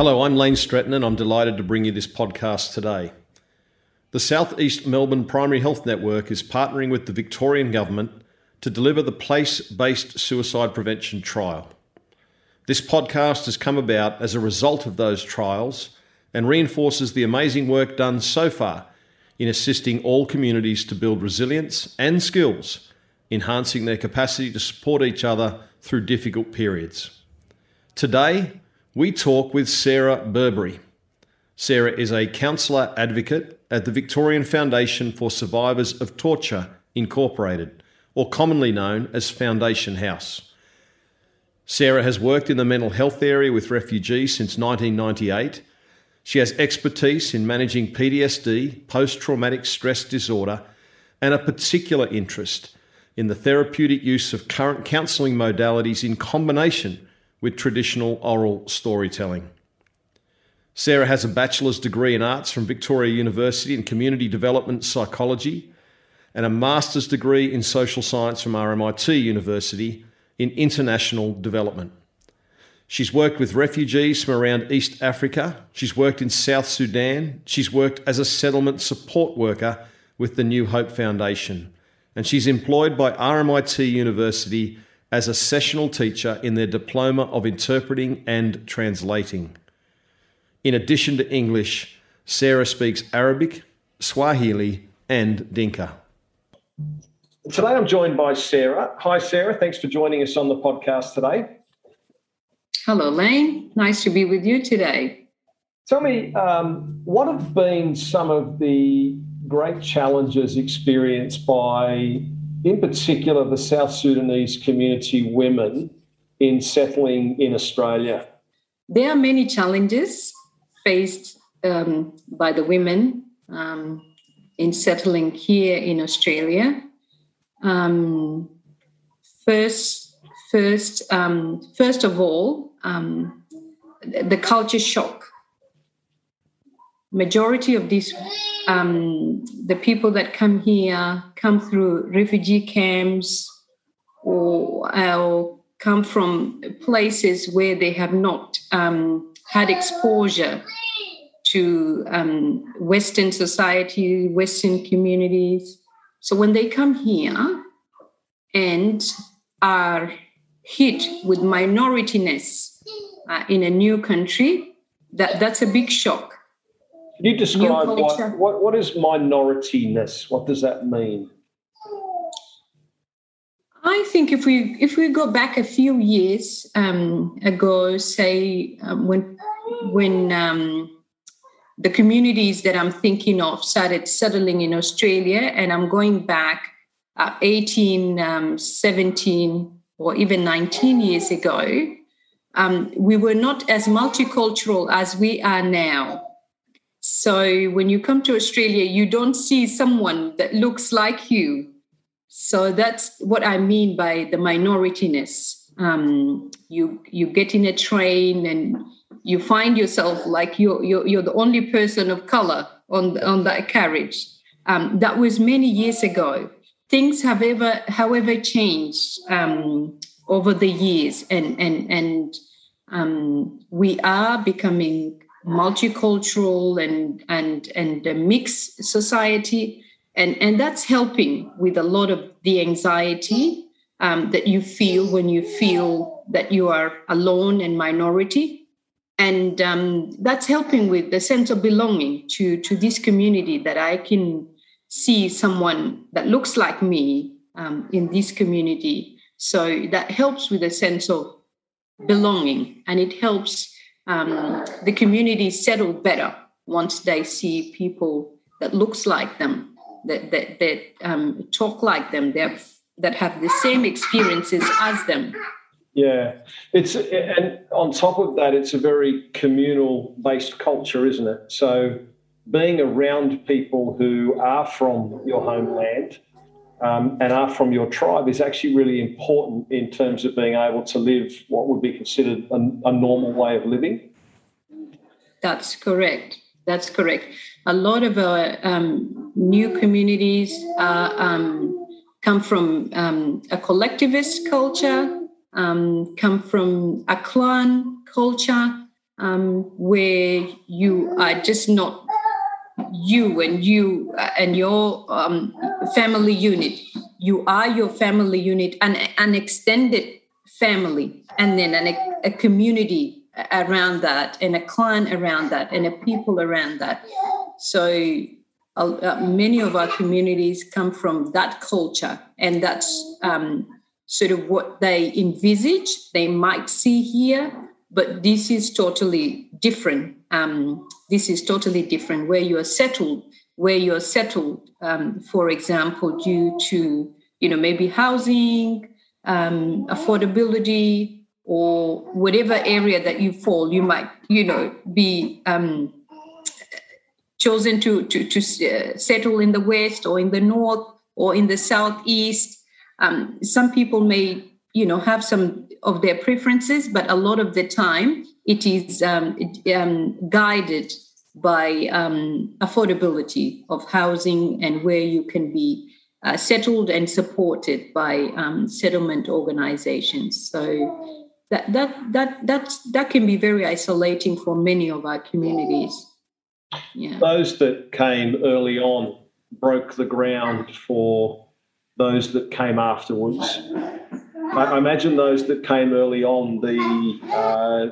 Hello, I'm Lane Stretton, and I'm delighted to bring you this podcast today. The Southeast Melbourne Primary Health Network is partnering with the Victorian Government to deliver the place based suicide prevention trial. This podcast has come about as a result of those trials and reinforces the amazing work done so far in assisting all communities to build resilience and skills, enhancing their capacity to support each other through difficult periods. Today, we talk with Sarah Burberry. Sarah is a counsellor advocate at the Victorian Foundation for Survivors of Torture, Incorporated, or commonly known as Foundation House. Sarah has worked in the mental health area with refugees since 1998. She has expertise in managing PTSD, post traumatic stress disorder, and a particular interest in the therapeutic use of current counselling modalities in combination with traditional oral storytelling. Sarah has a bachelor's degree in arts from Victoria University in community development psychology and a master's degree in social science from RMIT University in international development. She's worked with refugees from around East Africa. She's worked in South Sudan. She's worked as a settlement support worker with the New Hope Foundation. And she's employed by RMIT University as a sessional teacher in their Diploma of Interpreting and Translating. In addition to English, Sarah speaks Arabic, Swahili, and Dinka. Today I'm joined by Sarah. Hi, Sarah. Thanks for joining us on the podcast today. Hello, Lane. Nice to be with you today. Tell me, um, what have been some of the great challenges experienced by in particular the South Sudanese community women in settling in Australia? There are many challenges faced um, by the women um, in settling here in Australia. Um, first, first, um, first of all, um, the culture shock. Majority of these um, the people that come here come through refugee camps or, or come from places where they have not um, had exposure to um, Western society, Western communities. So when they come here and are hit with minorityness uh, in a new country, that, that's a big shock can you describe what, what, what is minorityness? What does that mean? I think if we if we go back a few years um, ago, say um, when when um, the communities that I'm thinking of started settling in Australia, and I'm going back uh, 18, um, 17, or even 19 years ago, um, we were not as multicultural as we are now. So when you come to Australia, you don't see someone that looks like you. So that's what I mean by the minorityness. Um, you you get in a train and you find yourself like you're you're, you're the only person of color on on that carriage. Um, that was many years ago. Things have ever, however, changed um, over the years, and and and um, we are becoming multicultural and and and a mixed society. And and that's helping with a lot of the anxiety um, that you feel when you feel that you are alone and minority. And um, that's helping with the sense of belonging to to this community that i can see someone that looks like me um, in this community. So that helps with a sense of belonging and it helps um, the community settle better once they see people that looks like them, that that, that um, talk like them, that that have the same experiences as them. Yeah, it's and on top of that, it's a very communal based culture, isn't it? So being around people who are from your homeland um, and are from your tribe is actually really important in terms of being able to live what would be considered a, a normal way of living. That's correct. That's correct. A lot of our um, new communities uh, um, come from um, a collectivist culture, um, come from a clan culture, um, where you are just not you and you uh, and your um, family unit. You are your family unit, an, an extended family, and then an, a community around that, and a clan around that, and a people around that. So uh, many of our communities come from that culture, and that's um, sort of what they envisage they might see here. But this is totally different. Um, this is totally different where you are settled, where you are settled, um, for example, due to you know maybe housing, um, affordability, or whatever area that you fall, you might you know be um, chosen to, to, to uh, settle in the West or in the North or in the Southeast. Um, some people may, you know, have some of their preferences, but a lot of the time it is um, it, um, guided by um, affordability of housing and where you can be uh, settled and supported by um, settlement organizations. So that that that that that can be very isolating for many of our communities. Yeah. Those that came early on broke the ground for those that came afterwards. I, imagine those that came early on, the uh,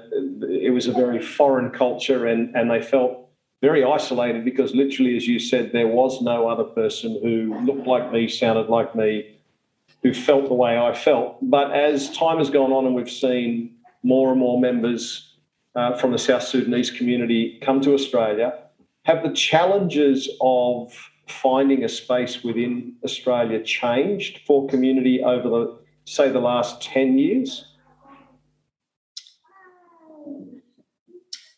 it was a very foreign culture, and, and they felt very isolated because, literally, as you said, there was no other person who looked like me, sounded like me, who felt the way I felt. But as time has gone on, and we've seen more and more members uh, from the South Sudanese community come to Australia, have the challenges of finding a space within Australia changed for community over the, say, the last 10 years?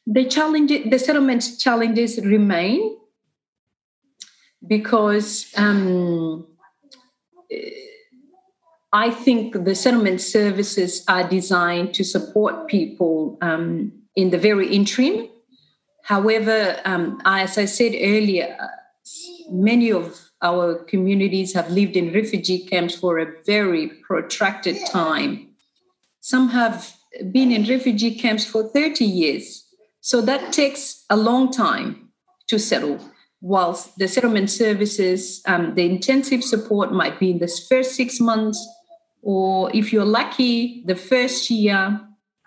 The challenge, the settlement challenges remain because um, I think the settlement services are designed to support people um, in the very interim However, um, as I said earlier, many of our communities have lived in refugee camps for a very protracted time. Some have been in refugee camps for 30 years. So that takes a long time to settle. Whilst the settlement services, um, the intensive support might be in the first six months, or if you're lucky, the first year,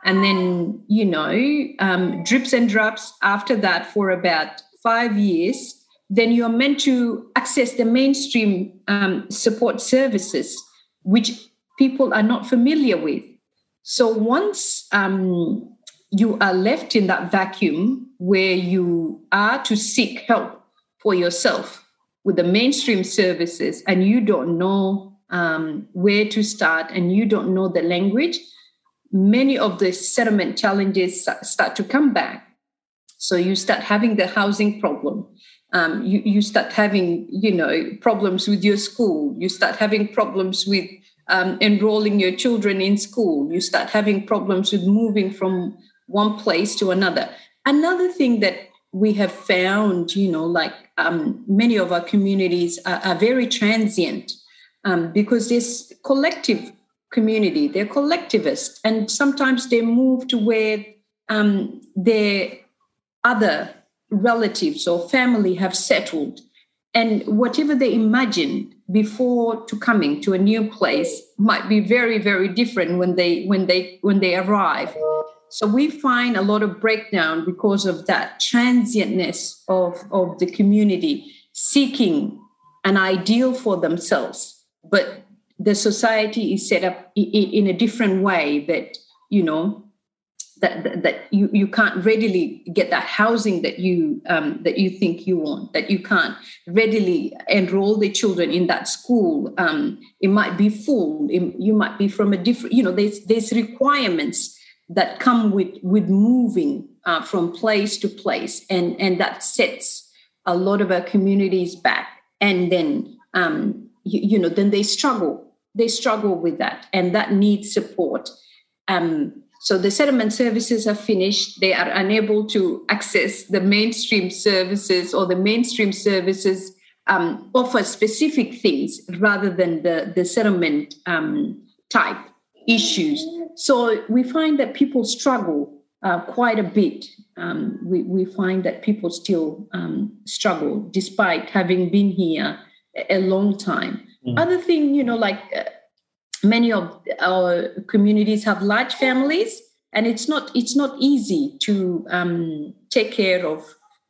and then you know um, drips and drops after that for about five years then you're meant to access the mainstream um, support services which people are not familiar with so once um, you are left in that vacuum where you are to seek help for yourself with the mainstream services and you don't know um, where to start and you don't know the language many of the settlement challenges start to come back. So you start having the housing problem. Um, you, you start having, you know, problems with your school. You start having problems with um, enrolling your children in school. You start having problems with moving from one place to another. Another thing that we have found, you know, like um, many of our communities are, are very transient um, because this collective community. They're collectivist, and sometimes they move to where um, their other relatives or family have settled, and whatever they imagined before to coming to a new place might be very, very different when they when they when they arrive. So we find a lot of breakdown because of that transientness of, of the community seeking an ideal for themselves, but the society is set up in a different way that you know that that you, you can't readily get that housing that you um, that you think you want that you can't readily enroll the children in that school um, it might be full it, you might be from a different you know there's there's requirements that come with with moving uh, from place to place and and that sets a lot of our communities back and then um, you, you know then they struggle they struggle with that and that needs support. Um, so the settlement services are finished. They are unable to access the mainstream services or the mainstream services um, offer specific things rather than the, the settlement um, type issues. So we find that people struggle uh, quite a bit. Um, we, we find that people still um, struggle despite having been here a, long time. Mm. Other thing, you know, like uh, many of our communities have large families, and it's not it's not easy to um, take care of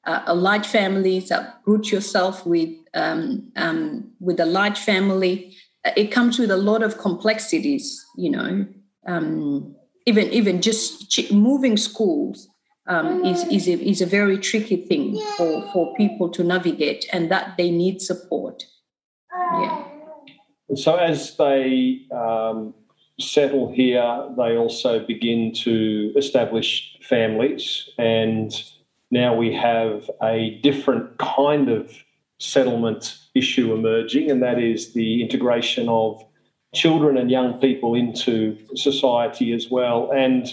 uh, a large families. Root yourself with um, um, with a large family. It comes with a lot of complexities, you know. Um, even even just moving schools um, is is a, is a very tricky thing for for people to navigate, and that they need support. Yeah. So as they um, settle here, they also begin to establish families, and now we have a different kind of settlement issue emerging, and that is the integration of children and young people into society as well. And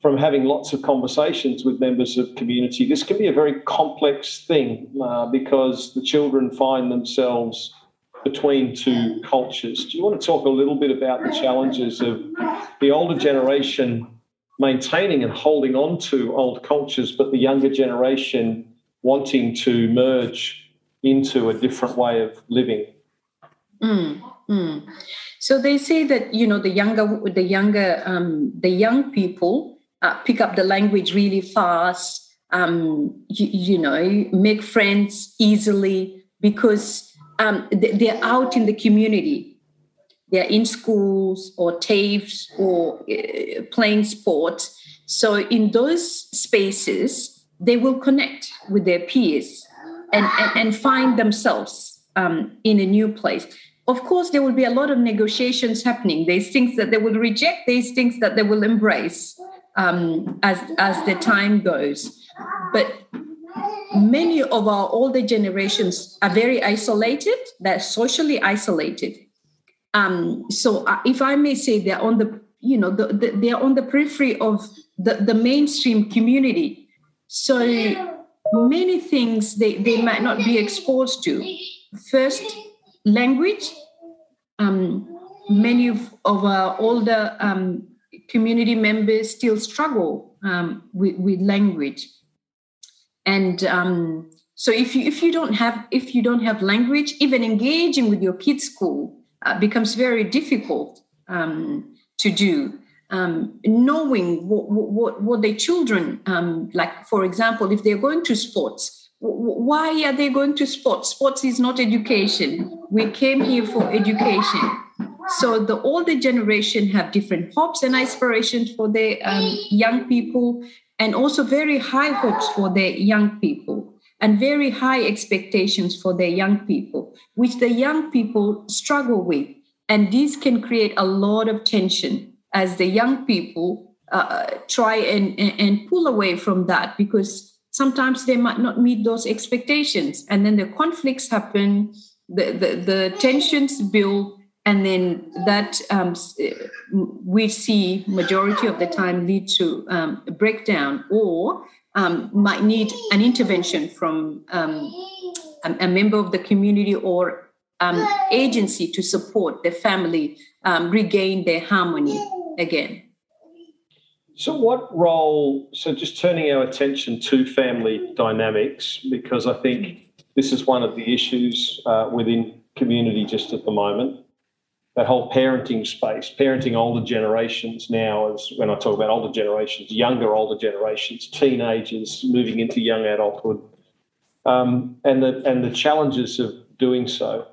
from having lots of conversations with members of community, this can be a very complex thing uh, because the children find themselves between two cultures. Do you want to talk a little bit about the challenges of the older generation maintaining and holding on to old cultures, but the younger generation wanting to merge into a different way of living? Mm. Mm. So they say that you know the younger the younger um, the young people uh, pick up the language really fast. Um, you, you, know, make friends easily because um, they're out in the community. They're in schools or TAFEs or uh, playing sports. So in those spaces, they will connect with their peers and, and, and find themselves um, in a new place of course, there will be a lot of negotiations happening. There's things that they will reject, there's things that they will embrace um, as, as the time goes. But many of our older generations are very isolated, they're socially isolated. Um, so, uh, if I may say, they're on the you know the, the, they're on the periphery of the, the mainstream community. So many things they, they might not be exposed to. First, language. Um, many of, of our older um, community members still struggle um, with, with, language, and um, so if you if you don't have if you don't have language, even engaging with your kids' school uh, becomes very difficult um, to do. Um, knowing what, what, what their children like, for example, if they're going to sports, why are they going to sports? Sports is not education. We came here for education. So the older generation have different hopes and aspirations for their um, young people, and also very high hopes for their young people, and very high expectations for their young people, which the young people struggle with. And this can create a lot of tension as the young people uh, try and, and pull away from that because sometimes they might not meet those expectations and then the conflicts happen the, the, the tensions build and then that um, we see majority of the time lead to um, a breakdown or um, might need an intervention from um, a, a, member of the community or um, agency to support the family um, regain their harmony again so, what role? So, just turning our attention to family dynamics, because I think this is one of the issues uh, within community just at the moment. That whole parenting space, parenting older generations now, as when I talk about older generations, younger older generations, teenagers moving into young adulthood, um, and the and the challenges of doing so.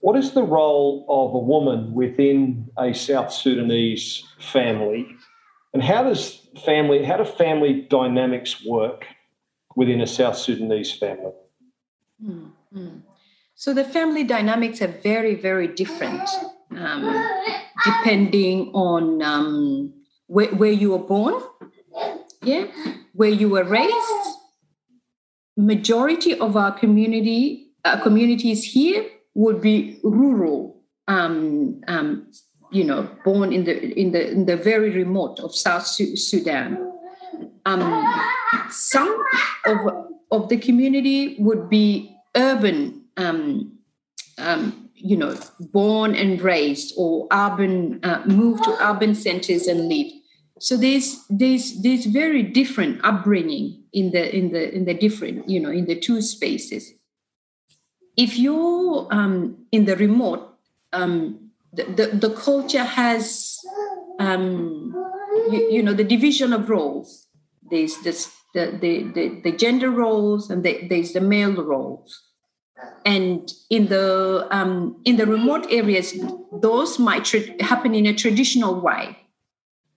What is the role of a woman within a South Sudanese family and how does family, how do family dynamics work within a South Sudanese family? Mm-hmm. So the family dynamics are very, very different um, depending on um, where, where you were born, yeah, where you were raised. Majority of our community uh, communities here would be rural um, um you know, born in the in the in the very remote of South Sudan. Um, some of of the community would be urban, um, um, you know, born and raised, or urban, uh, moved to urban centers and live. so there's there's there's very different upbringing in the in the in the different you know in the two spaces. If you're um, in the remote um, the, the, the culture has um, you, you, know the division of roles. There's this the the, the, the gender roles and the, there's the male roles and in the um, in the remote areas those might tra- happen in a traditional way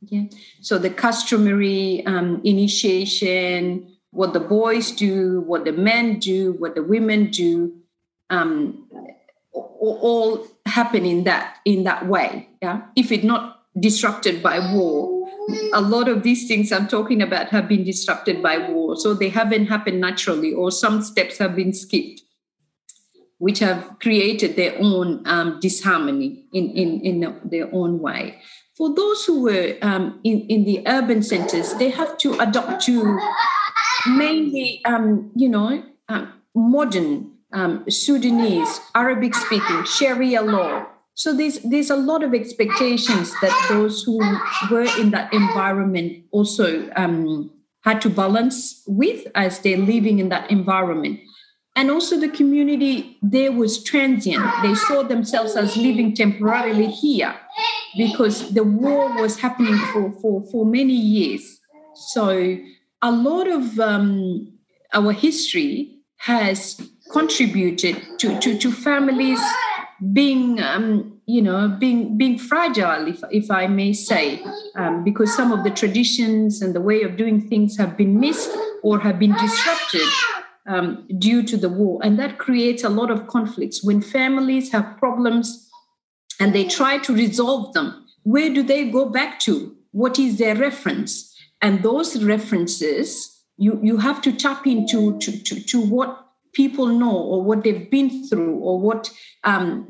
yeah. So the customary um, initiation, what the boys do, what the men do, what the women do, um, all happen in that in that way. Yeah. If it's not disrupted by war, a lot of these things I'm talking about have been disrupted by war, so they haven't happened naturally, or some steps have been skipped, which have created their own um, disharmony in, in in their own way for those who were um, in, in the urban centers, they have to adopt to mainly, um, you know, um, modern um, Sudanese, Arabic speaking, Sharia law. So there's, there's a lot of expectations that those who were in that environment also um, had to balance with as they're living in that environment. And also the community there was transient. They saw themselves as living temporarily here because the war was happening for, for, for many years. So a lot of um, our history has contributed to, to, to families being um, you know being being fragile if, if i may say um, because some of the traditions and the way of doing things have been missed or have been disrupted um, due to the war and that creates a lot of conflicts when families have problems and they try to resolve them, where do they go back to? What is their reference? And those references, you, you have to tap into to, to, to what people know or what they've been through or what um,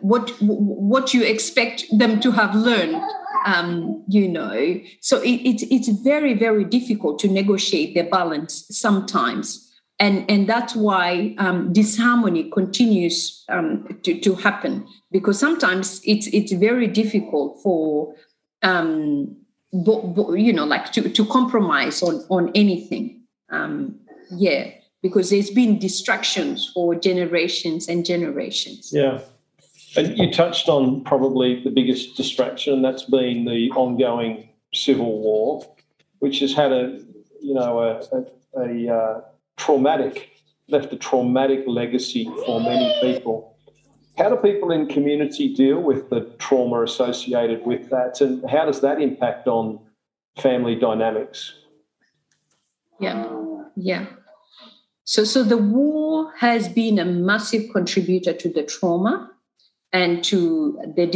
what what you expect them to have learned um, you know so it, it, it's very very difficult to negotiate the balance sometimes and and that's why um, disharmony continues um, to, to happen. Because sometimes it's it's very difficult for um, bo- bo- you know like to, to compromise on on anything. Um, yeah because there's been distractions for generations and generations. Yeah. And you touched on probably the biggest distraction that's been the ongoing civil war which has had a you know a, a, a uh, traumatic, left a traumatic legacy for many people. How do people in community deal with the trauma associated with that, and how does that impact on family dynamics? Yeah, yeah. So, so the war has been a massive contributor to the trauma and to the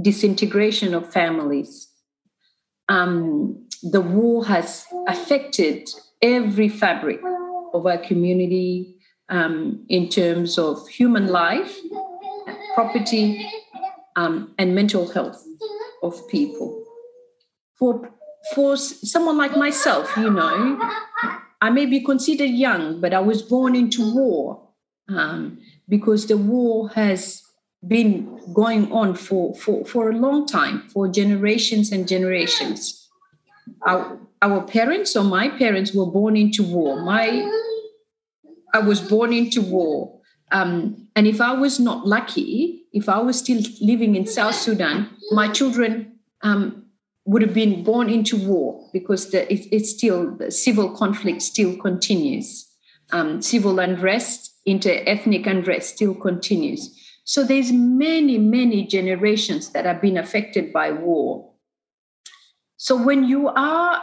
disintegration of families. Um, the war has affected every fabric of our community um, in terms of human life, property, um, and mental health of people. For, for someone like myself, you know, I may be considered young, but I was born into war um, because the war has been going on for, for, for a long time, for generations and generations. Our, our parents or my parents were born into war. My I was born into war. Um, and if I was not lucky, if I was still living in South Sudan, my children um, would have been born into war because the, it, it's still the civil conflict still continues. Um, civil unrest, inter-ethnic unrest still continues. So there's many, many generations that have been affected by war. So when you are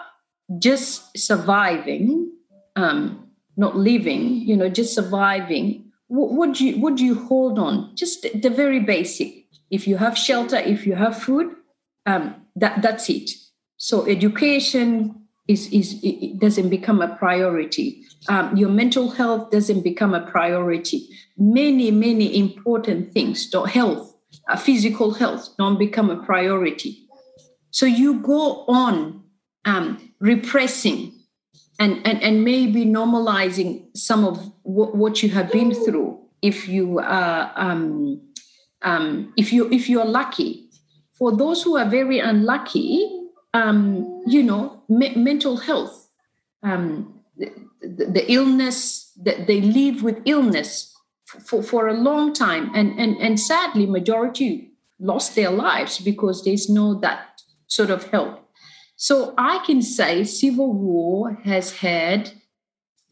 just surviving, um, not living, you know, just surviving, what, do you what do you hold on? Just the very basic. If you have shelter, if you have food, um, that that's it. So education is is it doesn't become a priority. Um, your mental health doesn't become a priority. Many many important things, health, uh, physical health, don't become a priority. So you go on um, repressing and, and, and maybe normalizing some of w- what you have been through if you are um, um, if you if you're lucky for those who are very unlucky um, you know, me- mental health, um, the, the, the, illness that they live with illness for, for a long time. And, and, and sadly, majority lost their lives because there's no that sort of help. So I can say civil war has had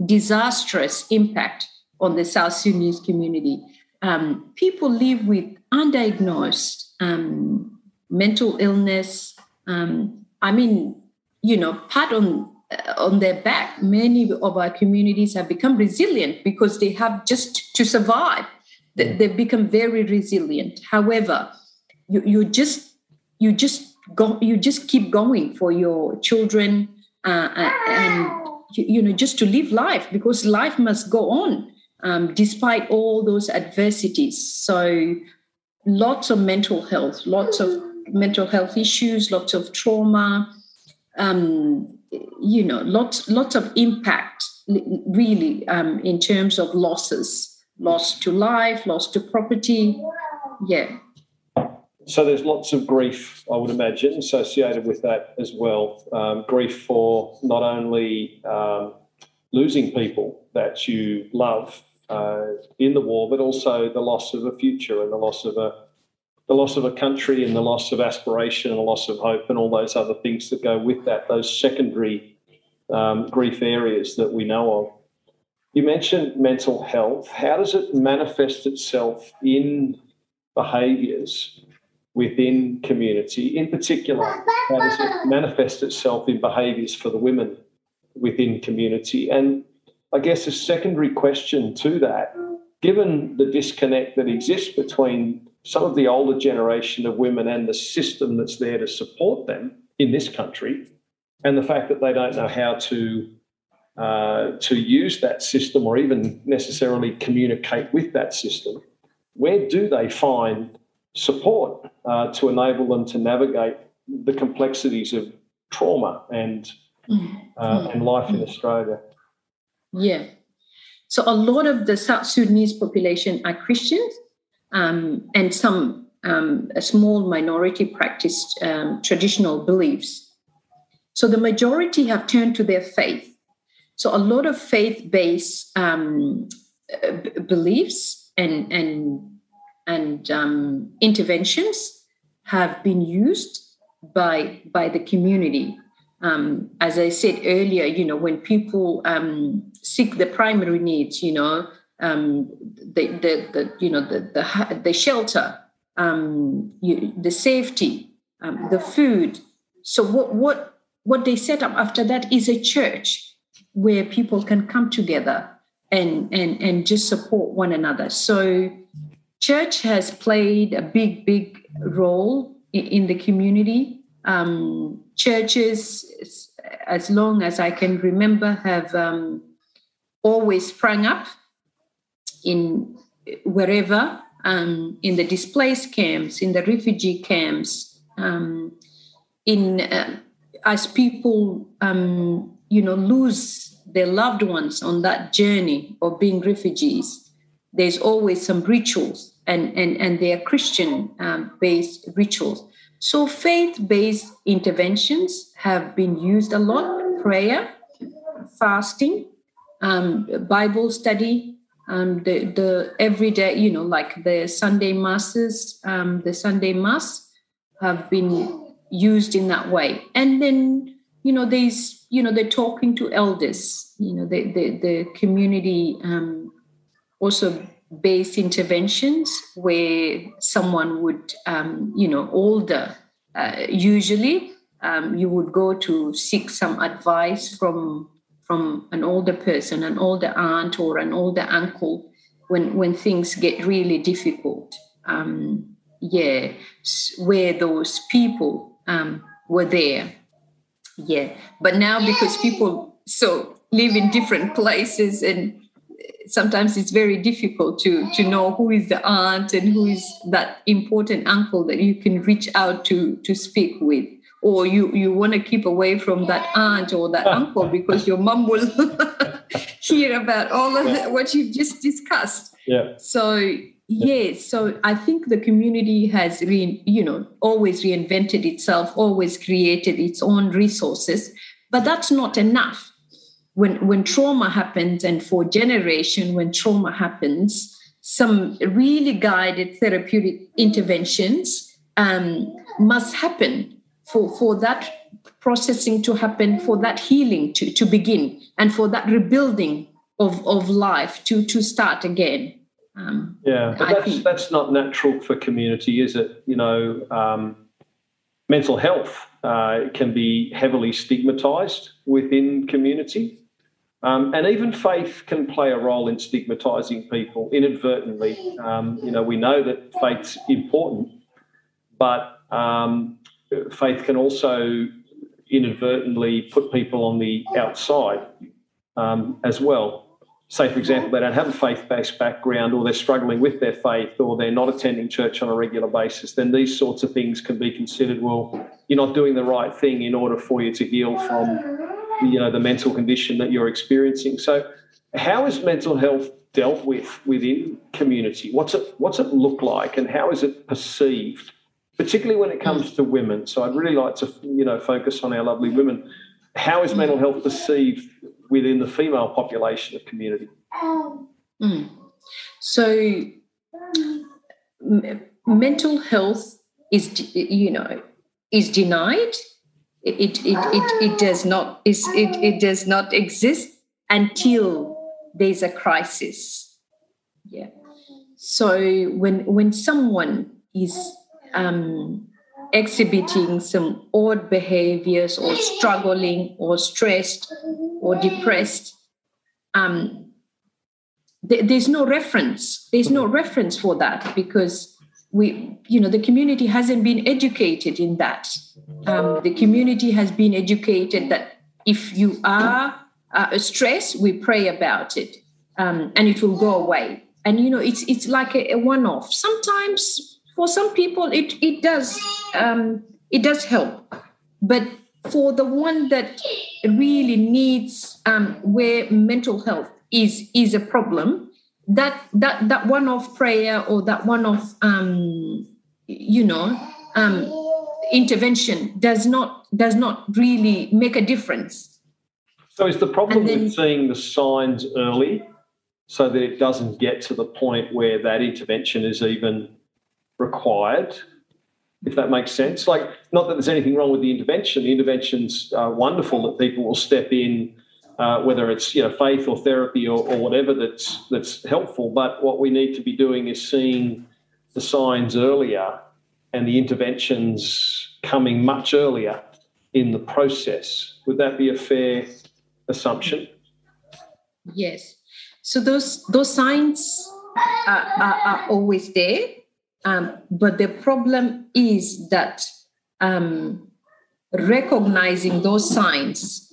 disastrous impact on the South Sudanese community. Um, people live with undiagnosed um, mental illness. Um, I mean, you know, pat on uh, on their back. Many of our communities have become resilient because they have just to survive. They, they've become very resilient. However, you, you just you just go you just keep going for your children uh, and you, you know just to live life because life must go on um, despite all those adversities. So, lots of mental health, lots of mental health issues, lots of trauma, um, you know, lots lots of impact really um, in terms of losses, loss to life, loss to property. Yeah. So there's lots of grief, I would imagine, associated with that as well. Um, grief for not only um, losing people that you love uh, in the war, but also the loss of a future and the loss of a the loss of a country and the loss of aspiration and the loss of hope and all those other things that go with that. Those secondary um, grief areas that we know of. You mentioned mental health. How does it manifest itself in behaviours within community? In particular, how does it manifest itself in behaviours for the women within community? And I guess a secondary question to that, given the disconnect that exists between some of the older generation of women and the system that's there to support them in this country, and the fact that they don't know how to uh, to use that system or even necessarily communicate with that system, where do they find support uh, to enable them to navigate the complexities of trauma and uh, and life in Australia? Yeah. So a lot of the South Sudanese population are Christians, um, and some um, a small minority practice um, traditional beliefs. So the majority have turned to their faith. So a lot of faith-based um, uh, beliefs and and and um, interventions have been used by by the community um, as I said earlier, you know, when people um, seek the primary needs, you know, um, the, the, the, you know, the, the, the shelter, um, you, the safety, um, the food. So what, what, what they set up after that is a church where people can come together and, and, and just support one another. So church has played a big, big role in, the community um, churches, as long as I can remember, have um, always sprung up in wherever, um, in the displaced camps, in the refugee camps, um, in uh, as people, um, you know, lose their loved ones on that journey of being refugees. There's always some rituals, and and and they are Christian-based um, rituals so, faith based interventions have been used a lot prayer, fasting, um, Bible study, um, the, the everyday, you know, like the Sunday masses, um, the Sunday mass have been used in that way. And then, you know, there's, you know, they're talking to elders, you know, the, the, the community um, also based interventions where someone would, um, you know, older, uh, usually um, you would go to seek some advice from from an older person, an older aunt or an older uncle when when things get really difficult. Um, yeah, where those people um, were there. Yeah, but now because people so live in different places and sometimes it's very difficult to to know who is the aunt and who is that important uncle that you can reach out to to speak with or you you want to keep away from that aunt or that uncle because your mom will hear about all of yeah. what you've just discussed yeah so Yes, so I think the community has, re, you know, always reinvented itself, always created its own resources, but that's not enough. When when trauma happens, and for generation, when trauma happens, some really guided therapeutic interventions um, must happen for for that processing to happen, for that healing to to begin, and for that rebuilding of of life to to start again. Um, yeah, but that's think, that's not natural for community, is it? You know, um, mental health uh, can be heavily stigmatized within community. Um, and even faith can play a role in stigmatizing people inadvertently. Um, you know, we know that faith's important, but um, faith can also inadvertently put people on the outside um, as well say, for example, they don't have a faith based background or they're struggling with their faith or they're not attending church on a regular basis, then these sorts of things can be considered well, you're not doing the right thing in order for you to heal from you know, the mental condition that you're experiencing. So, how is mental health dealt with within community? What's it, what's it look like and how is it perceived? Particularly when it comes to women. So I'd really like to, you know, focus on our lovely women. How is mental health perceived within the female population of community. Mm. So, m- mental health is, you know, is denied. It, it, it, it, does not is it, it does not exist until there's a crisis. Yeah. So when when someone is um, exhibiting some odd behaviors or struggling or stressed or depressed um, th- there's no reference there's no reference for that because we you know the community hasn't been educated in that. Um, the community has been educated that if you are uh, stressed we pray about it um, and it will go away. And you know it's it's like a, a one-off. Sometimes for some people it it does um, it does help. But for the one that really needs um, where mental health is is a problem that that that one off prayer or that one off um, you know um, intervention does not does not really make a difference so is the problem then, with seeing the signs early so that it doesn't get to the point where that intervention is even required, if that makes sense. Like, not that there's anything wrong with the intervention. The intervention's uh, wonderful that people will step in, uh, whether it's you know faith or therapy or, or whatever that's that's helpful. But what we need to be doing is seeing the signs earlier and the interventions coming much earlier in the process. Would that be a fair assumption? Yes. So those those signs are, are, are always there um, but the problem is that um, recognizing those signs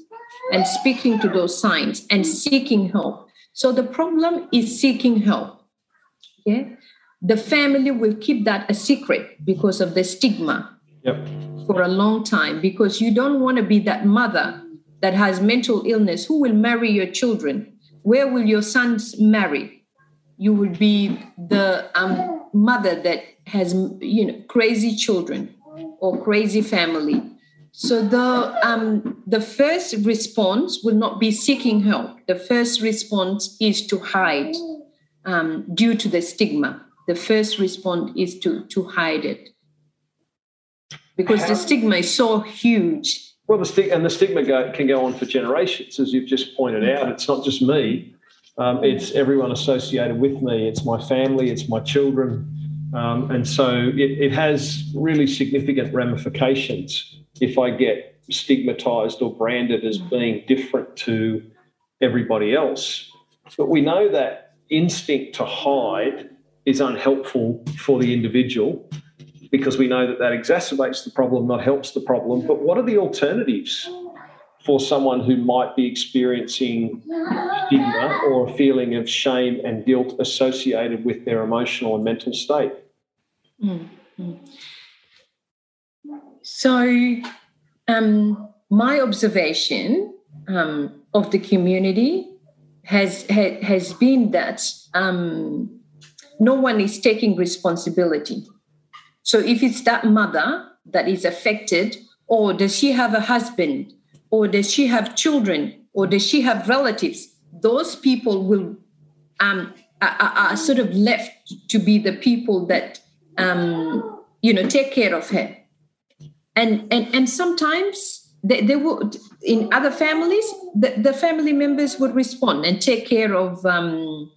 and speaking to those signs and seeking help. So the problem is seeking help. Yeah. The family will keep that a secret because of the stigma yep. for a long time because you don't want to be that mother that has mental illness who will marry your children. Where will your sons marry? You will be the um, mother that has you know crazy children or crazy family so the um, the first response will not be seeking help the first response is to hide um, due to the stigma the first response is to to hide it because How? the stigma is so huge well the stigma and the stigma go, can go on for generations as you've just pointed out it's not just me um, it's everyone associated with me. It's my family. It's my children. Um, and so it, it has really significant ramifications if I get stigmatized or branded as being different to everybody else. But we know that instinct to hide is unhelpful for the individual because we know that that exacerbates the problem, not helps the problem. But what are the alternatives? for someone who might be experiencing stigma or a feeling of shame and guilt associated with their emotional and mental state. Mm-hmm. So, um, my observation um, of the community has ha, has been that um, no one is taking responsibility. So if it's that mother that is affected, or does she have a husband, or does she have children, or does she have relatives? Those people will um, are, are, sort of left to be the people that um, you know take care of her, and and and sometimes they, they would in other families the, the family members would respond and take care of um,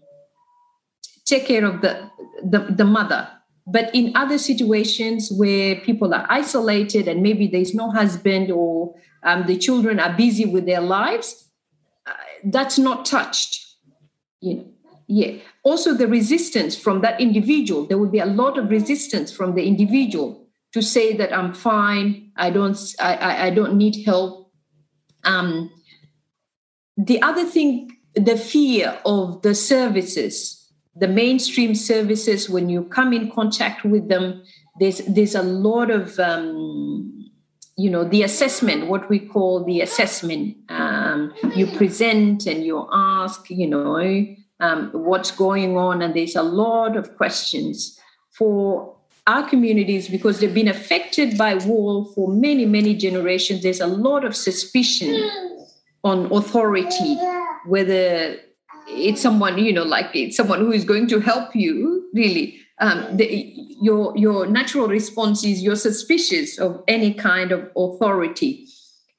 take care of the, the the mother. But in other situations where people are isolated and maybe there's no husband or um, the children are busy with their lives uh, that's not touched. You know yeah. Also the resistance from that individual. There would be a lot of resistance from the individual to say that i'm fine i don't i, I don't need help. Um, the other thing the fear of the services the mainstream services when you come in contact with them there's there's a lot of um, you know the assessment what we call the assessment. Um, you present and you ask you know um, what's going on and there's a lot of questions for our communities because they've been affected by war for many many generations. There's a lot of suspicion on authority whether it's someone you know like it's someone who is going to help you really. Um, the, your your natural response is you're suspicious of any kind of authority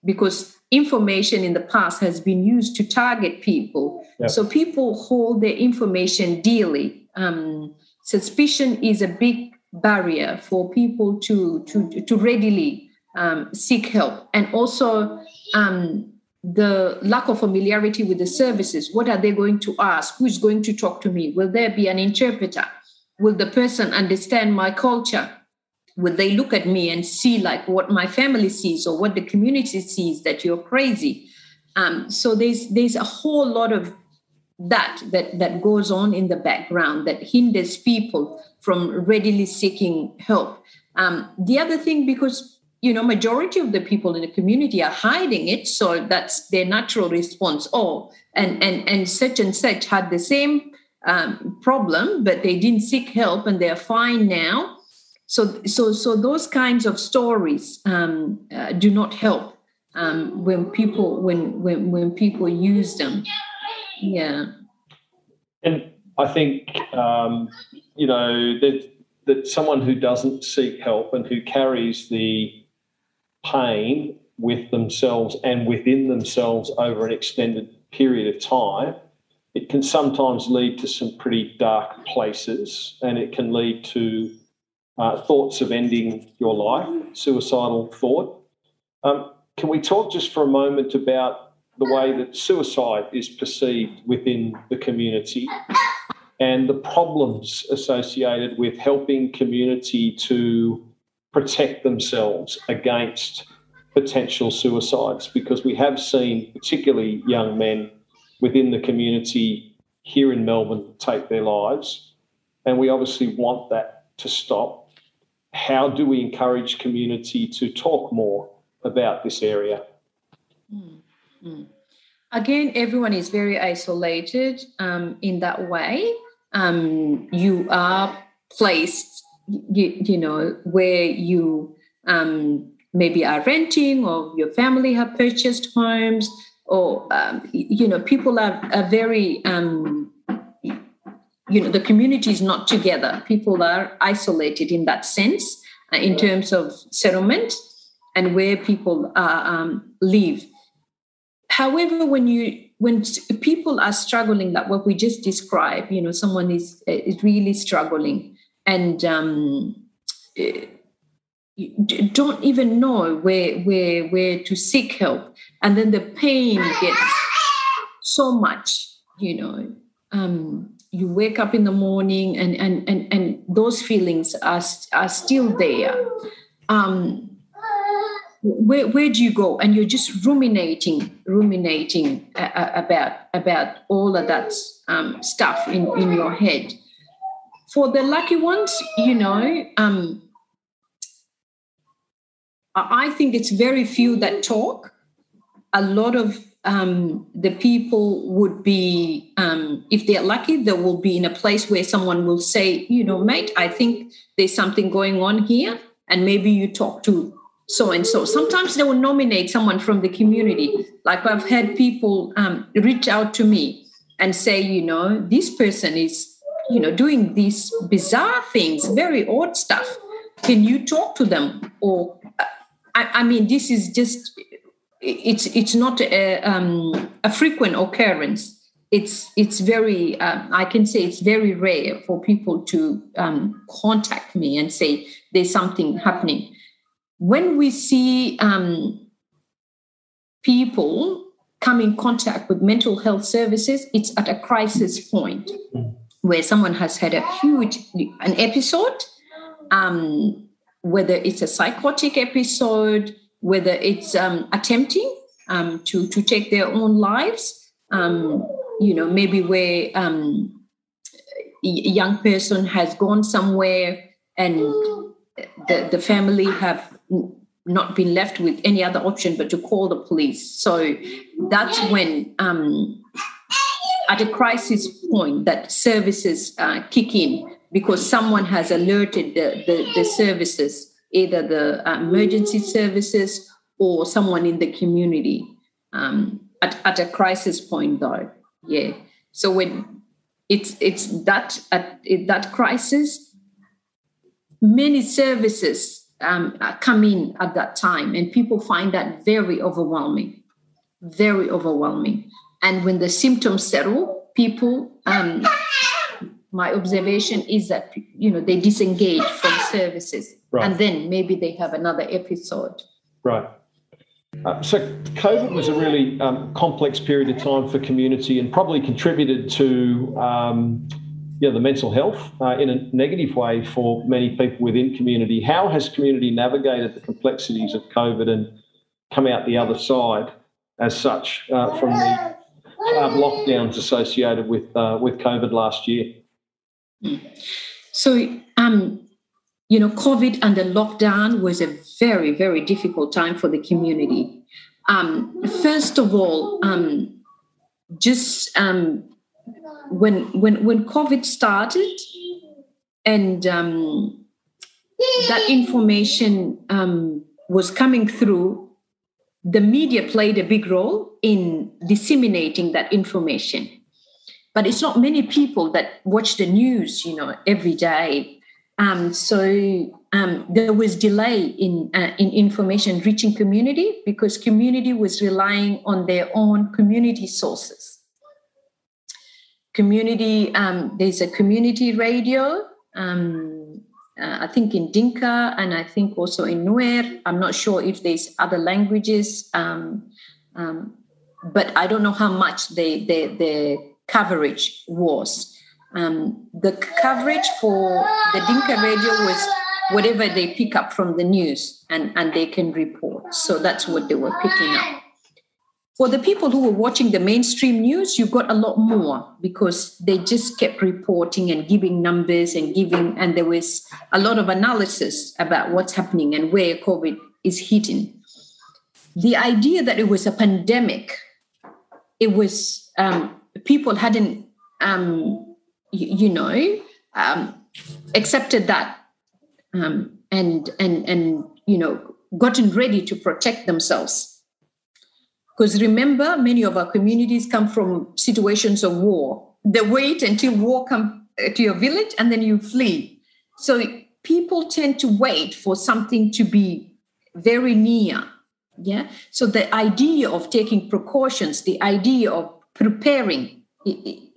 because information in the past has been used to target people. Yep. so people hold their information dearly. Um, suspicion is a big barrier for people to to to readily um, seek help and also um, the lack of familiarity with the services. What are they going to ask? Who's going to talk to me? Will there be an interpreter? Will the person understand my culture? Will they look at me and see like what my family sees or what the community sees that you're crazy? Um, so there's there's a whole lot of that that that goes on in the background that hinders people from readily seeking help. Um, the other thing, because you know majority of the people in the community are hiding it so that's their natural response. Oh and and and such and such had the same um, problem but they didn't seek help and they're fine now. So so so those kinds of stories um, uh, do not help um, when people when when when people use them yeah and i think um, you know that that someone who doesn't seek help and who carries the pain with themselves and within themselves over an extended period of time, it can sometimes lead to some pretty dark places and it can lead to uh, thoughts of ending your life, suicidal thought. Um, can we talk just for a moment about the way that suicide is perceived within the community and the problems associated with helping community to protect themselves against potential suicides because we have seen, particularly young men within the community here in Melbourne, take their lives. And we obviously want that to stop. How do we encourage community to talk more about this area? Hmm. Mm-hmm. Again, everyone is very isolated um, in that way. Um, you are placed you, you know where you um, maybe are renting or your family have purchased homes or um, you know people are, are very um, you know the community is not together people are isolated in that sense uh, in terms of settlement and where people uh, um, live however when you when people are struggling like what we just described you know someone is is really struggling and um, eh, don't even know where where where to seek help. And then the pain gets so much you know. Um, you wake up in the morning and and and, and those feelings are, are still there. Um, where, where do you go and you're just ruminating ruminating about about all of that um, stuff in, in your head for the lucky ones, you know, um, I think it's very few that talk. A lot of um, the people would be, um, if they're lucky, they will be in a place where someone will say, you know, mate, I think there's something going on here, and maybe you talk to so and so. Sometimes they will nominate someone from the community. Like I've had people um, reach out to me and say, you know, this person is, you know, doing these bizarre things, very odd stuff. Can you talk to them? Or, uh, I, I mean, this is just, it's it's not a, um, a frequent occurrence. It's it's very, uh, I can say it's very rare for people to um, contact me and say there's something happening when we see um, people come in contact with mental health services, it's at a crisis point where someone has had a huge an episode, um, whether it's a psychotic episode, whether it's um, attempting um, to to take their own lives, um, you know, maybe where um, a young person has gone somewhere and the, the family have not been left with any other option but to call the police. So that's when, um, at a crisis point, that services uh, kick in because someone has alerted the, the, the services, either the uh, emergency services or someone in the community um, at, at a crisis point, though. Yeah. So when it's it's that at that crisis, many services um, uh, come in at that time, and people find that very overwhelming, very overwhelming. And when the symptoms settle, people, um, my observation is that you know they disengage from services, right. and then maybe they have another episode. Right. Uh, so COVID was a really um, complex period of time for community, and probably contributed to um, yeah, the mental health uh, in a negative way for many people within community. How has community navigated the complexities of COVID and come out the other side as such uh, from the hard lockdowns associated with uh, with COVID last year? So, um, you know, COVID and the lockdown was a very, very difficult time for the community. Um, first of all, um, just um, when when when COVID started, and um, that information um, was coming through, the media played a big role in disseminating that information. But it's not many people that watch the news, you know, every day. Um, so um, there was delay in uh, in information reaching community because community was relying on their own community sources community um, there's a community radio um, uh, i think in dinka and i think also in nuer. I'm not sure if there's other languages um, um but i don't know how much the, the, the coverage was. Um, the coverage for the dinka radio was whatever they pick up from the news and, and they can report. So that's what they were picking up for the people who were watching the mainstream news, you got a lot more because they just kept reporting and giving numbers and giving, and there was a lot of analysis about what's happening and where COVID is hitting. The idea that it was a pandemic, it was um, people hadn't, um, you, you, know, um, accepted that um, and and and you know gotten ready to protect themselves because remember, many of our communities come from situations of war. They wait until war comes uh, to your village and then you flee. So people tend to wait for something to be very near. Yeah. So the idea of taking precautions, the idea of preparing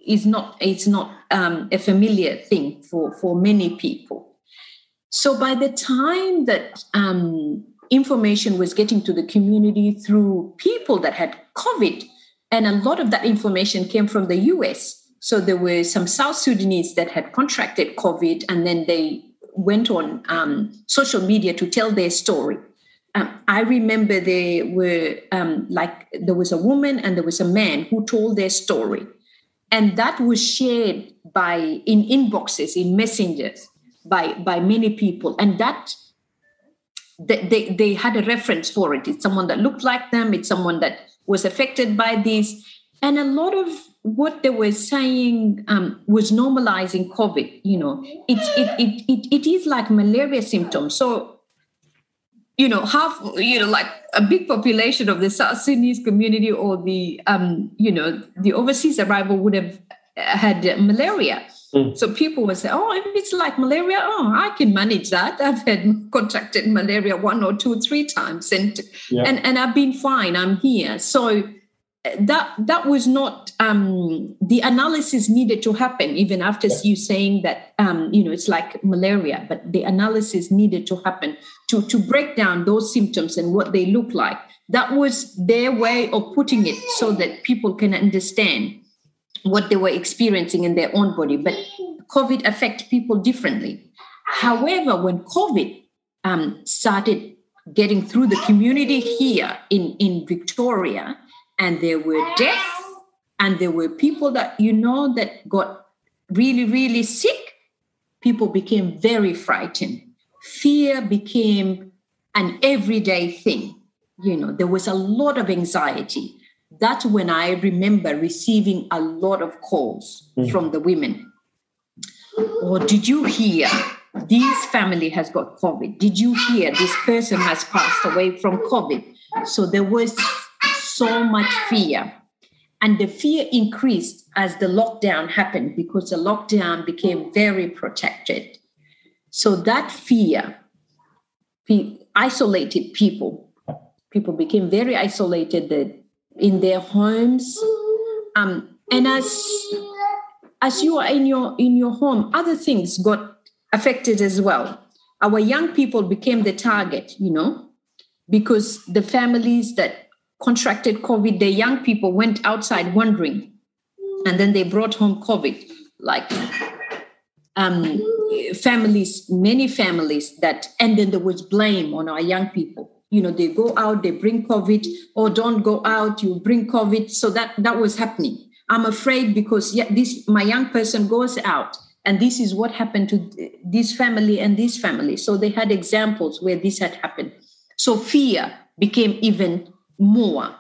is not it's not um, a familiar thing for for many people. So by the time that um, information was getting to the community through people that had COVID. And a lot of that information came from the US. So there were some South Sudanese that had contracted COVID and then they went on um, social media to tell their story. Um, I remember there were um, like there was a woman and there was a man who told their story, and that was shared by in inboxes in messengers by by many people, and that they, they, had a reference for it. It's someone that looked like them, it's someone that was affected by this. And a lot of what they were saying um, was normalizing COVID. You know, it, it, it, it, it is like malaria symptoms. So, you know, half, you know, like a big population of the South Sudanese community or the, um, you know, the overseas arrival would have had malaria. Mm. So people would say, "Oh, if it's like malaria, oh, I can manage that. I've had contracted malaria one or two, three times, and yeah. and and I've been fine. I'm here." So that that was not um, the analysis needed to happen even after yeah. you saying that um, you know it's like malaria, but the analysis needed to happen to to break down those symptoms and what they look like. That was their way of putting it so that people can understand what they were experiencing in their own body. But COVID affect people differently. However, when COVID um, started getting through the community here in, in Victoria, and there were deaths, and there were people that you know that got really, really sick, people became very frightened. Fear became an everyday thing. You know, there was a lot of anxiety that's when I remember receiving a lot of calls mm. from the women. Or oh, did you hear this family has got COVID? Did you hear this person has passed away from COVID? So there was so much fear. And the fear increased as the lockdown happened because the lockdown became very protected. So that fear isolated people. People became very isolated. The in their homes. Um, and as as you are in your in your home other things got affected as well. Our young people became the target you know because the families that contracted covid the young people went outside wandering. And then they brought home covid. Like um, families many families that and then there was blame on our young people you know they go out they bring covid or don't go out you bring covid. So that that was happening. I'm afraid because yeah this my young person goes out and this is what happened to this family and this family. So they had examples where this had happened. So fear became even more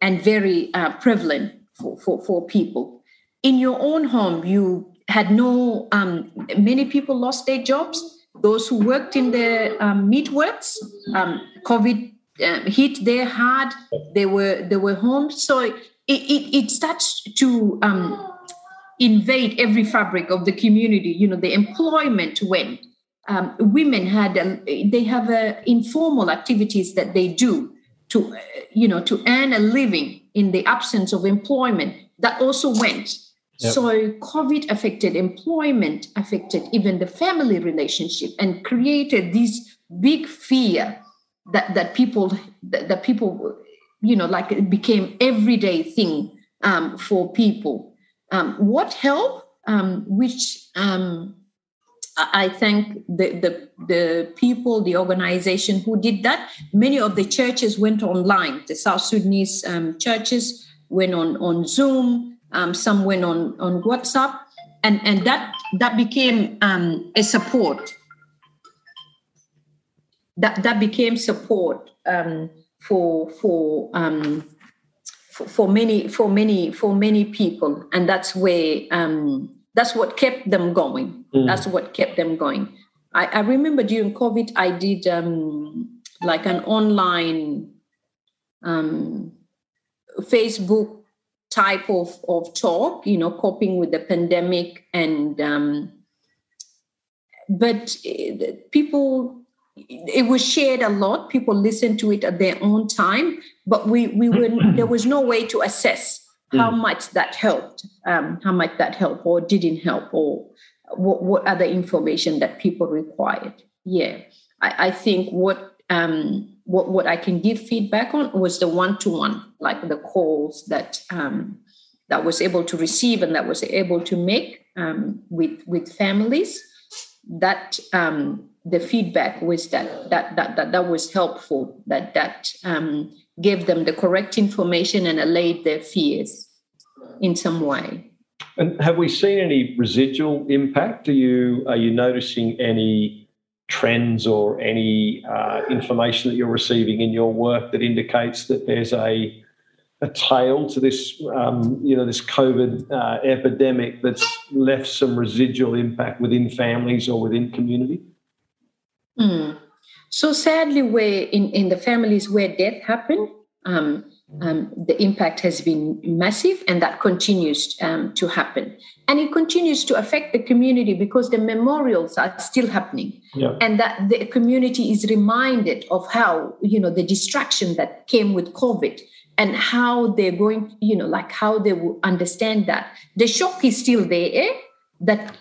and very uh, prevalent for, for, for people. In your own home you had no um, many people lost their jobs. Those who worked in the um, meat works, um, COVID um, hit there hard. They were they were home, so it it, it starts to um, invade every fabric of the community. You know, the employment went. Um, women had a, they have a informal activities that they do to you know to earn a living in the absence of employment that also went Yep. So COVID affected employment, affected even the family relationship, and created this big fear that that people that, that people you know like it became everyday thing um, for people. Um, what help? Um, which um, I thank the, the the people, the organization who did that. Many of the churches went online. The South Sudanese um, churches went on on Zoom um, some went on on WhatsApp, and and that that became a support. That that became support um, for for, um, for for many for many for many people, and that's where um, that's what kept them going. Mm. That's what kept them going. I, I remember during COVID, I did um, like an online um, Facebook type of, of talk, you know, coping with the pandemic. And, um, but eh, people, it was shared a lot. People listened to it at their own time, but we, we were, there was no way to assess how mm. much that helped, um, how much that helped or didn't help, or what, what other information that people required. Yeah, I, I think what um, what, what I can give feedback on was the one to one, like the calls that um, that was able to receive and that was able to make um, with with families. That um, the feedback was that that that that, that was helpful. That that um, gave them the correct information and allayed their fears in some way. And have we seen any residual impact? Are you are you noticing any trends or any uh, information that you're receiving in your work that indicates that there's a a tail to this, um, you know, this COVID uh, epidemic that's left some residual impact within families or within community? Mm. So sadly, where in, in the families where death happened, um, um, the impact has been massive, and that continues um, to happen. And it continues to affect the community because the memorials are still happening, yeah. and that the community is reminded of how you know the distraction that came with COVID and how they're going, you know, like how they will understand that. The shock is still there, eh? that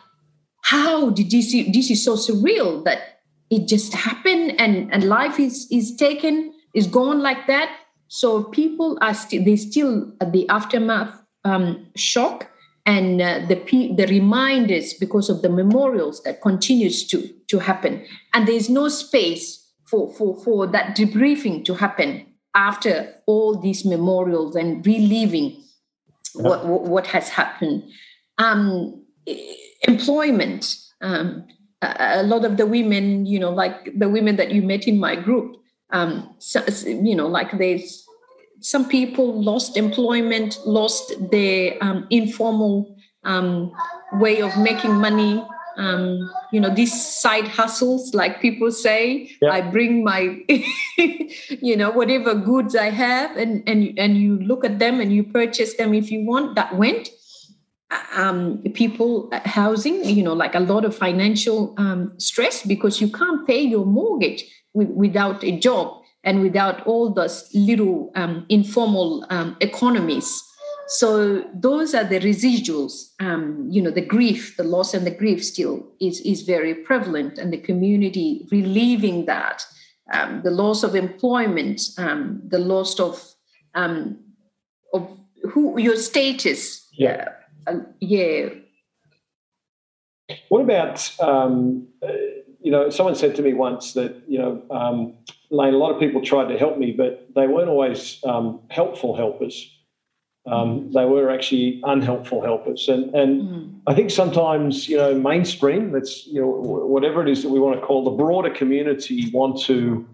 how did this, this is so surreal that it just happened and, and life is, is taken, is gone like that. So people are still, they still at the aftermath um, shock and uh, the the reminders because of the memorials that continues to to happen and there's no space for for for that debriefing to happen after all these memorials and reliving what, what has happened. Um, employment. Um, a, lot of the women, you know, like the women that you met in my group, um, so, you know, like there's some people lost employment, lost their um, informal um, way of making money um, you know these side hustles like people say yeah. i bring my you know whatever goods i have and and and you look at them and you purchase them if you want that went um, people uh, housing you know like a lot of financial um, stress because you can't pay your mortgage with, without a job and without all those little um, informal um, economies. So those are the residuals um, you know the grief the loss and the grief still is is very prevalent and the community relieving that um, the loss of employment the loss of of who your status. Yeah uh, yeah what about um, you know someone said to me once that you know um, Lane, a lot of people tried to help me but they weren't always helpful helpers um, they were actually unhelpful helpers. And, and mm. I think sometimes, you know, mainstream, that's, you know, whatever it is that we want to call the broader community want to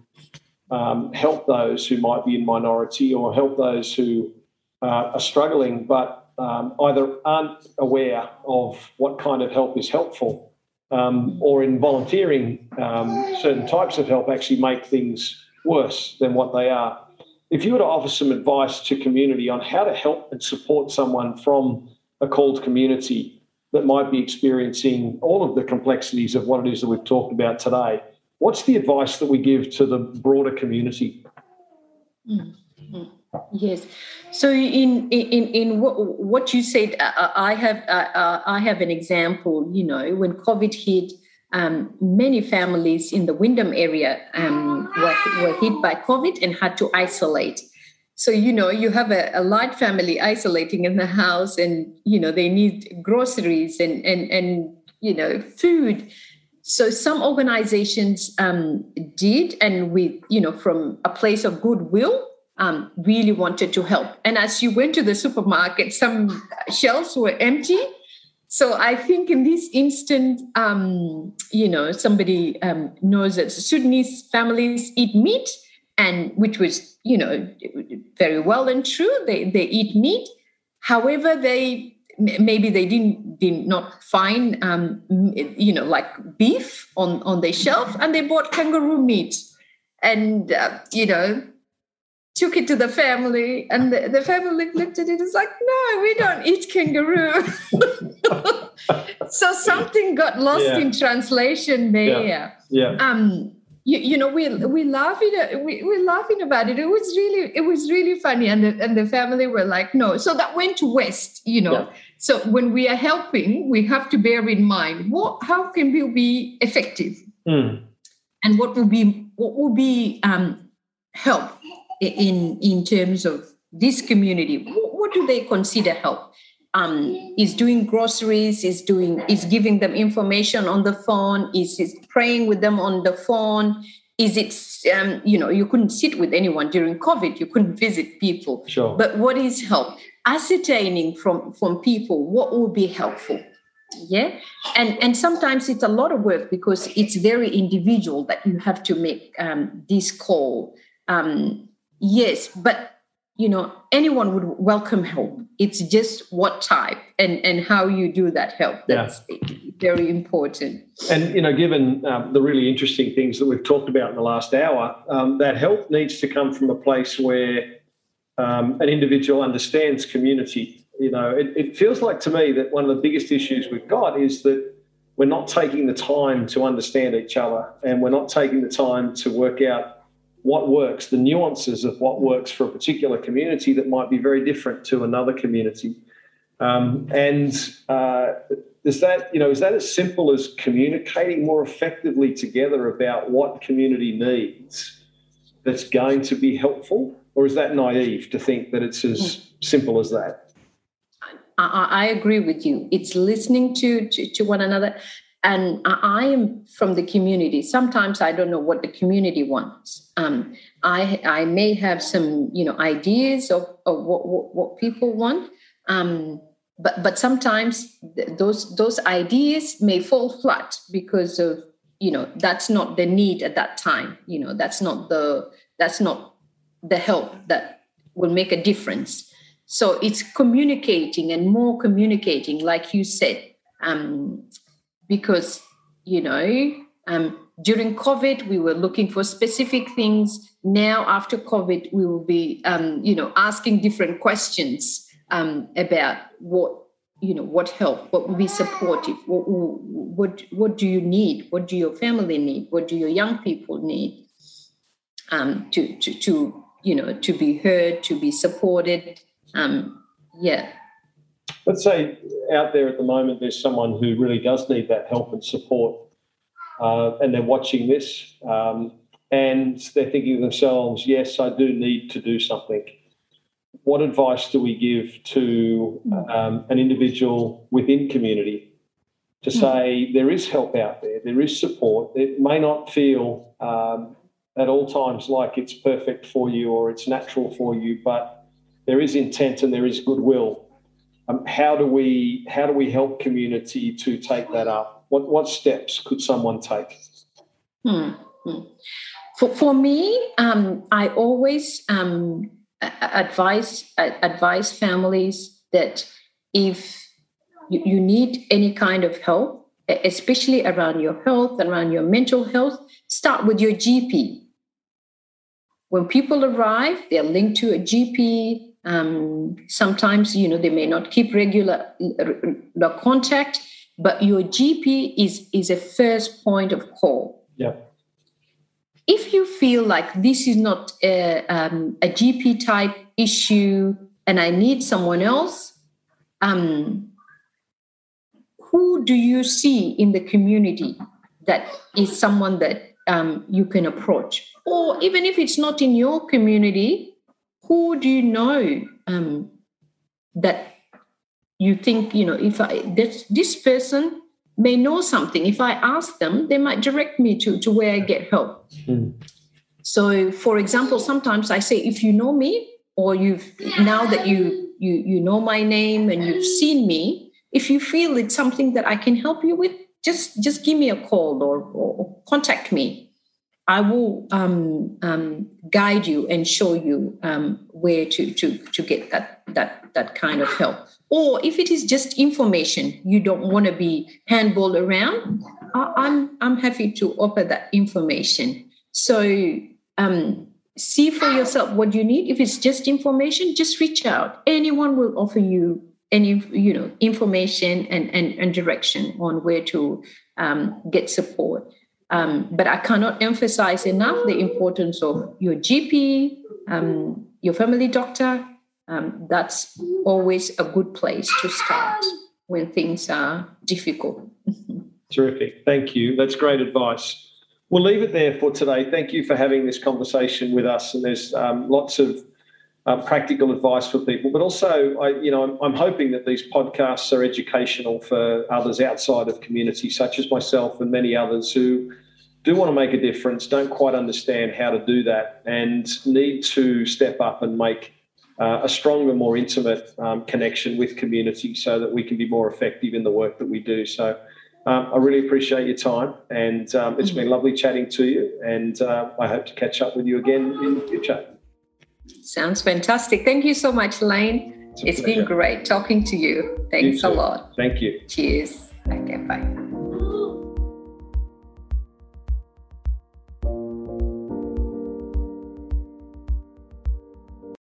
um, help those who might be in minority or help those who uh, are struggling, but um, either aren't aware of what kind of help is helpful um, or in volunteering um, certain types of help actually make things worse than what they are if you were to offer some advice to community on how to help and support someone from a CALD community that might be experiencing all of the complexities of what it is that we've talked about today, what's the advice that we give to the broader community? Mm-hmm. Yes. So in in in what, what you said, uh, uh I have uh, I have an example. You know, when COVID hit, um, many families in the Wyndham area um, were, were hit by COVID and had to isolate. So, you know, you have a, a large family isolating in the house and, you know, they need groceries and, and, and you know, food. So some organizations um, did, and we, you know, from a place of goodwill, um, really wanted to help. And as you went to the supermarket, some shelves were empty so I think in this instant, um, you know, somebody um, knows that Sudanese families eat meat, and which was, you know, very well and true. They they eat meat. However, they maybe they didn't did not find, um, you know, like beef on on their shelf, and they bought kangaroo meat, and uh, you know, took it to the family, and the, the family looked at it. and It's like, no, we don't eat kangaroo. so something got lost yeah. in translation there. Yeah. yeah. Um, you, you know, we we laughing we we're laughing about it. It was really it was really funny, and the and the family were like, no. So that went to West, you know. Yeah. So when we are helping, we have to bear in mind what how can we be effective, mm. and what will be what will be um, help in in terms of this community what, what do they consider help? Um, is doing groceries is doing is giving them information on the phone is is praying with them on the phone? Is it um, you know you couldn't sit with anyone during covid you couldn't visit people. Sure. but what is help? Ascertaining from from people what would be helpful yeah? And and sometimes it's a lot of work because it's very individual that you have to make um, this call. Um, yes but you know anyone would welcome help. It's just what type and and how you do that help that's yeah. very important. And you know given um, the really interesting things that we've talked about in the last hour um, that help needs to come from a place where um, an individual understands community. You know, it, it feels like to me that one of the biggest issues we've got is that we're not taking the time to understand each other and we're not taking the time to work out what works, the nuances of what works for a particular community that might be very different to another community. Um, and uh, is that you know is that as simple as communicating more effectively together about what community needs that's going to be helpful, or is that naive to think that it's as simple as that? I, I agree with you. It's listening to, to, to one another. And I, am from the community. Sometimes I don't know what the community wants. Um, I I may have some you know ideas of, of what, what, what people want. Um, but but sometimes those those ideas may fall flat because of you know that's not the need at that time you know that's not the that's not the help that will make a difference so it's communicating and more communicating, like you said, um, because, you know, um, during COVID, we were looking for specific things. Now, after COVID, we will be, um, you know, asking different questions um, about what, you know, what help, what will be supportive, what, what, what do you need, what do your family need, what do your young people need, um, to, to, to, you know, to be heard, to be supported, um, yeah. Let's say out there at the moment, there's someone who really does need that help and support, uh, and they're watching this, um, and they're thinking to themselves, "Yes, I do need to do something." What advice do we give to um, an individual within community to hmm. say there is help out there, there is support. It may not feel um, at all times like it's perfect for you or it's natural for you, but there is intent and there is goodwill. Um, how do we how do we help community to take that up? What what steps could someone take? Hmm. hmm. For, for me, um, I always um, advise advise families that if you, you need any kind of help, especially around your health, around your mental health, start with your GP. When people arrive, they're linked to a GP, um, sometimes, you know, they may not keep regular, regular contact, but your GP is, is a first point of call. Yeah. If you feel like this is not a, um, a GP type issue and I need someone else, um, who do you see in the community that is someone that um, you can approach? Or even if it's not in your community, who do you know um, that you think you know if i this, this person may know something. If i ask them they might direct me to to where i get help. Mm. so for example sometimes i say if you know me or you've now that you you you know my name and you've seen me if you feel it's something that i can help you with just just give me a call or, or contact me I will um, um, guide you and show you um, where to, to, to get that, that, that kind of help. Or if it is just information, you don't want to be handballed around, I'm, I'm happy to offer that information. So um, see for yourself what you need. If it's just information, just reach out. Anyone will offer you any you know information and, and, and direction on where to um, get support. Um, but I cannot emphasize enough the importance of your GP, um, your family doctor. Um, that's always a good place to start when things are difficult. Terrific. Thank you. That's great advice. We'll leave it there for today. Thank you for having this conversation with us. And there's um, lots of uh, practical advice for people, but also, I, you know, I'm, I'm, hoping that these podcasts are educational for others outside of community, such as myself and many others who do want to make a difference, don't quite understand how to do that, and need to step up and make uh, a stronger, more intimate um, connection with community so that we can be more effective in the work that we do. So um, I really appreciate your time and um, it's been lovely chatting to you. And uh, I hope to catch up with you again in the future. Sounds fantastic. Thank you so much, Lane. it's, it's been great talking to you. Thanks you a lot. Thank you. Cheers. Okay, bye.